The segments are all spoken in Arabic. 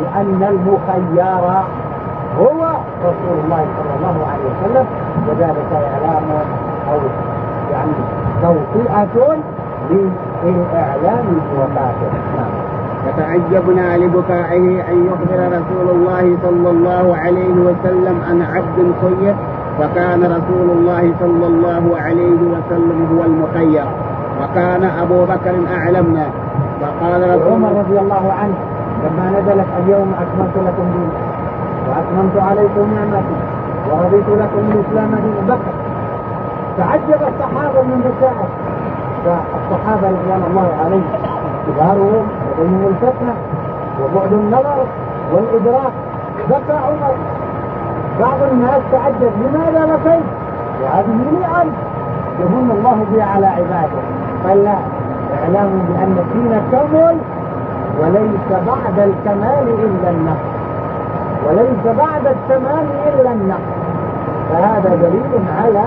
بأن المخير هو رسول الله صلى الله عليه وسلم وذلك إعلام أو يعني توطئة لإعلام وفاته. نعم. فتعجبنا لبكائه أن يخبر رسول الله صلى الله عليه وسلم عن عبد خير فكان رسول الله صلى الله عليه وسلم هو المخير وكان أبو بكر أعلمنا فقال رسول عمر رضي الله عنه لما نزلت اليوم أكملت لكم دينكم وأتممت عليكم نعمتي ورضيت لكم الإسلام دين بكر. تعجب الصحابة من بكائه فالصحابة رضوان الله عليهم كبارهم وبينهم الفتنة وبعد النظر والإدراك. بكى عمر. بعض الناس تعجب لماذا بكيت؟ وهذه نعم يمن الله بها على عباده. قال لا إعلام بأن الدين كمل وليس بعد الكمال إلا النقص. وليس بعد التمام إلا النقص. فهذا دليل على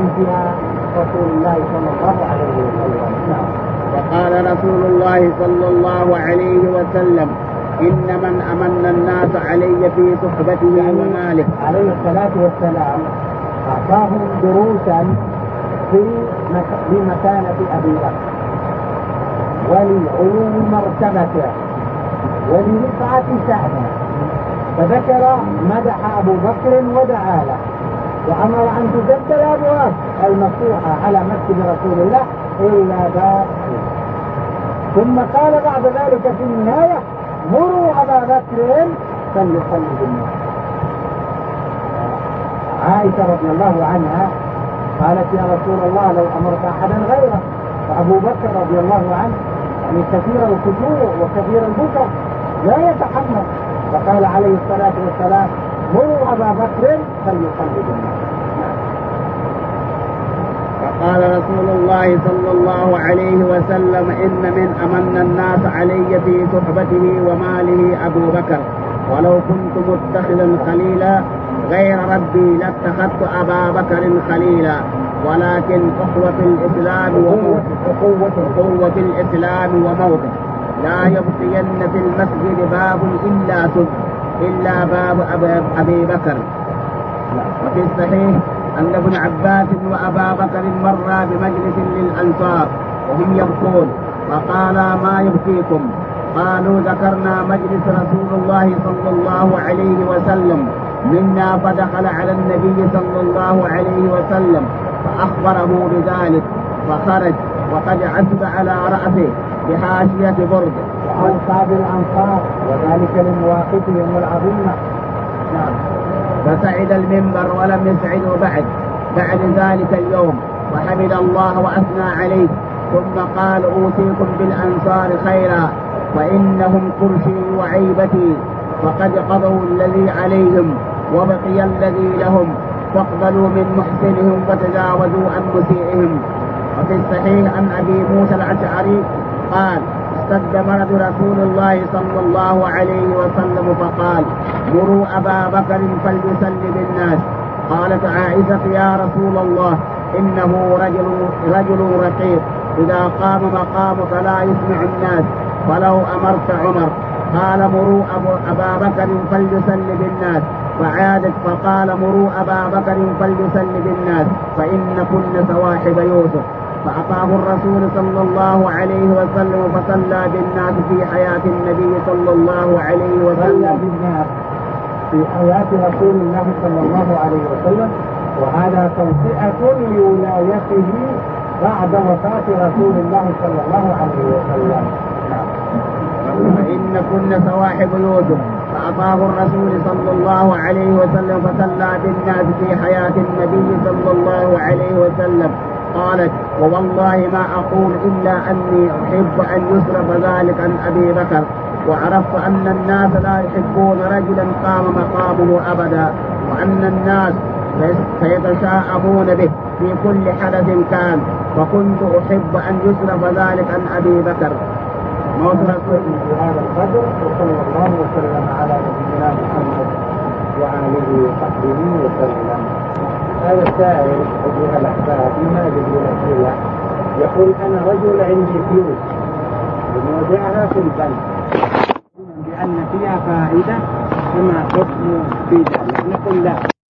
انتهاء رسول الله صلى الله عليه وسلم. نعم. وقال رسول الله صلى الله عليه وسلم إن من أمن الناس علي في صحبته يعني وماله. عليه الصلاة والسلام أعطاهم دروسا في لمكانة أبي بكر. ولعلو مرتبته ولرفعة شأنه. فذكر مدح أبو بكر ودعا له. وأمر أن تسد الأبواب المفتوحة على مسجد رسول الله إلا باب ثم قال بعد ذلك في النهاية مروا أبا بكر فليصلي بالناس. عائشة رضي الله عنها قالت يا رسول الله لو أمرت أحدا غيره فأبو بكر رضي الله عنه يعني كثير الخشوع وكثير البكر لا يتحمل. فقال عليه الصلاة والسلام مروا أبا بكر فليصلي بالناس. فقال رسول الله صلى الله عليه وسلم إن من أمن الناس علي في صحبته وماله أبو بكر. ولو كنت متخذا خليلا غير ربي لاتخذت أبا بكر خليلا. ولكن أخوة الإسلام وموته أخوة الإسلام وموته. لا يبقين في المسجد باب إلا سد إلا باب أبي بكر. وفي الصحيح أن ابن عباس وأبا بكر مرا بمجلس للأنصار وهم يبكون. فقالا ما يبكيكم؟ قالوا ذكرنا مجلس رسول الله صلى الله عليه وسلم. منا فدخل على النبي صلى الله عليه وسلم. فأخبره بذلك فخرج وقد عزب على رأسه بحاشية برد وأنصاب الأنصار وذلك لمواقفهم العظيمة. نعم. فسعد المنبر ولم يسعده بعد بعد ذلك اليوم. وحمد الله وأثنى عليه. ثم قال أوصيكم بالأنصار خيرا وإنهم كرشي وعيبتي فقد قضوا الذي عليهم وبقي الذي لهم. فاقبلوا من محسنهم وتجاوزوا عن مسيئهم. وفي الصحيح عن أبي موسى الأشعري قال مرض رسول الله صلى الله عليه وسلم فقال مروا أبا بكر فليسل بالناس. قالت عائشة يا رسول الله إنه رجل رجل رقيق. إذا قام مقامك لا يسمع الناس ولو أمرت عمر. قال مروا أبا بكر فليسل بالناس. فعادت فقال مروا أبا بكر فليسل بالناس فإن كن سواحب يوسف. فأعطاه الرسول صلى الله عليه وسلم فصلى بالناس في حياة النبي صلى الله عليه وسلم. بالناس في حياة رسول الله صلى الله عليه وسلم. وهذا توطئة لولايته بعد وفاة رسول الله صلى الله عليه وسلم. فإن كن صواحب يوسف. فأعطاه الرسول صلى الله عليه وسلم فصلى بالناس في حياة النبي صلى الله عليه وسلم. قالت ووالله ما أقول إلا أني أحب أن يصرف ذلك عن أبي بكر وعرفت أن الناس لا يحبون رجلا قام مقامه أبدا وأن الناس سيتشاءمون به في كل حدث كان وكنت أحب أن يصرف ذلك عن أبي بكر. موت رسول الله وسلم. وصحبه وسلم هذا السائل أيها الأحباب بما يجب الأسئلة يقول أنا رجل عندي فلوس ونودعها في البنك. أن فيها فائدة فما حكم في ذلك نقول لا.